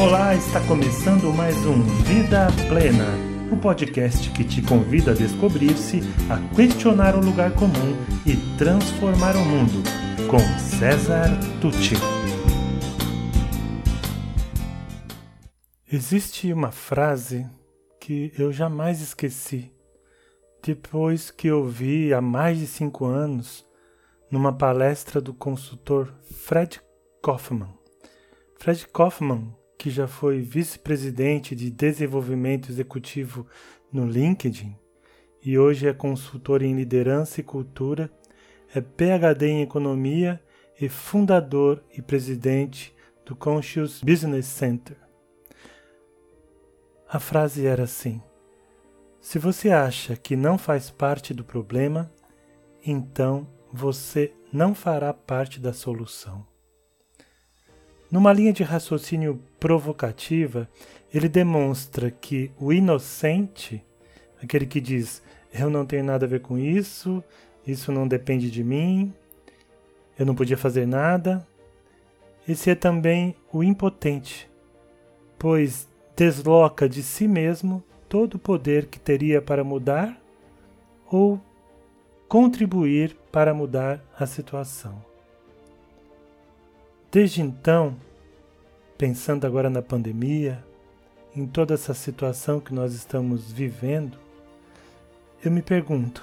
Olá, está começando mais um Vida Plena, o podcast que te convida a descobrir-se, a questionar o lugar comum e transformar o mundo, com César Tucci. Existe uma frase que eu jamais esqueci, depois que ouvi há mais de cinco anos numa palestra do consultor Fred Kaufman. Fred Kaufman, que já foi vice-presidente de desenvolvimento executivo no LinkedIn e hoje é consultor em liderança e cultura, é PhD em economia e fundador e presidente do Conscious Business Center. A frase era assim: Se você acha que não faz parte do problema, então você não fará parte da solução. Numa linha de raciocínio provocativa, ele demonstra que o inocente, aquele que diz eu não tenho nada a ver com isso, isso não depende de mim, eu não podia fazer nada, esse é também o impotente, pois desloca de si mesmo todo o poder que teria para mudar ou contribuir para mudar a situação. Desde então, pensando agora na pandemia, em toda essa situação que nós estamos vivendo, eu me pergunto: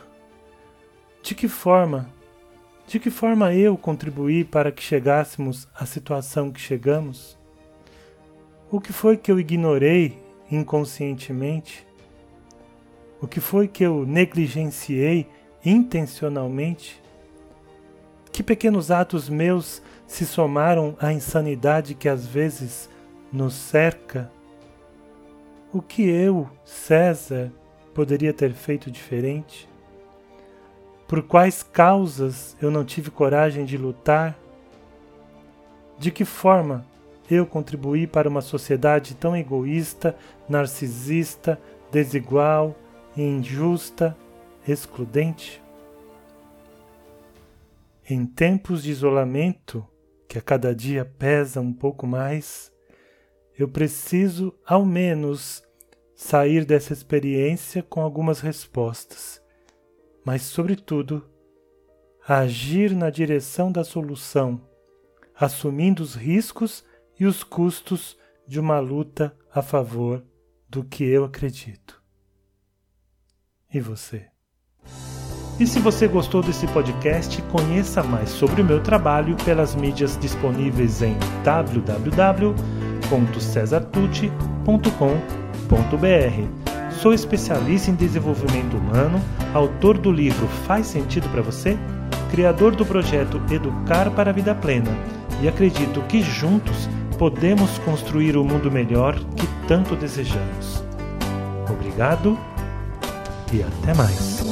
de que forma, de que forma eu contribuí para que chegássemos à situação que chegamos? O que foi que eu ignorei inconscientemente? O que foi que eu negligenciei intencionalmente? Que pequenos atos meus se somaram à insanidade que às vezes nos cerca? O que eu, César, poderia ter feito diferente? Por quais causas eu não tive coragem de lutar? De que forma eu contribuí para uma sociedade tão egoísta, narcisista, desigual, injusta, excludente? Em tempos de isolamento, que a cada dia pesa um pouco mais, eu preciso, ao menos, sair dessa experiência com algumas respostas, mas, sobretudo, agir na direção da solução, assumindo os riscos e os custos de uma luta a favor do que eu acredito. E você? E se você gostou desse podcast, conheça mais sobre o meu trabalho pelas mídias disponíveis em www.cesartucci.com.br. Sou especialista em desenvolvimento humano, autor do livro Faz Sentido para Você, criador do projeto Educar para a Vida Plena e acredito que juntos podemos construir o mundo melhor que tanto desejamos. Obrigado e até mais.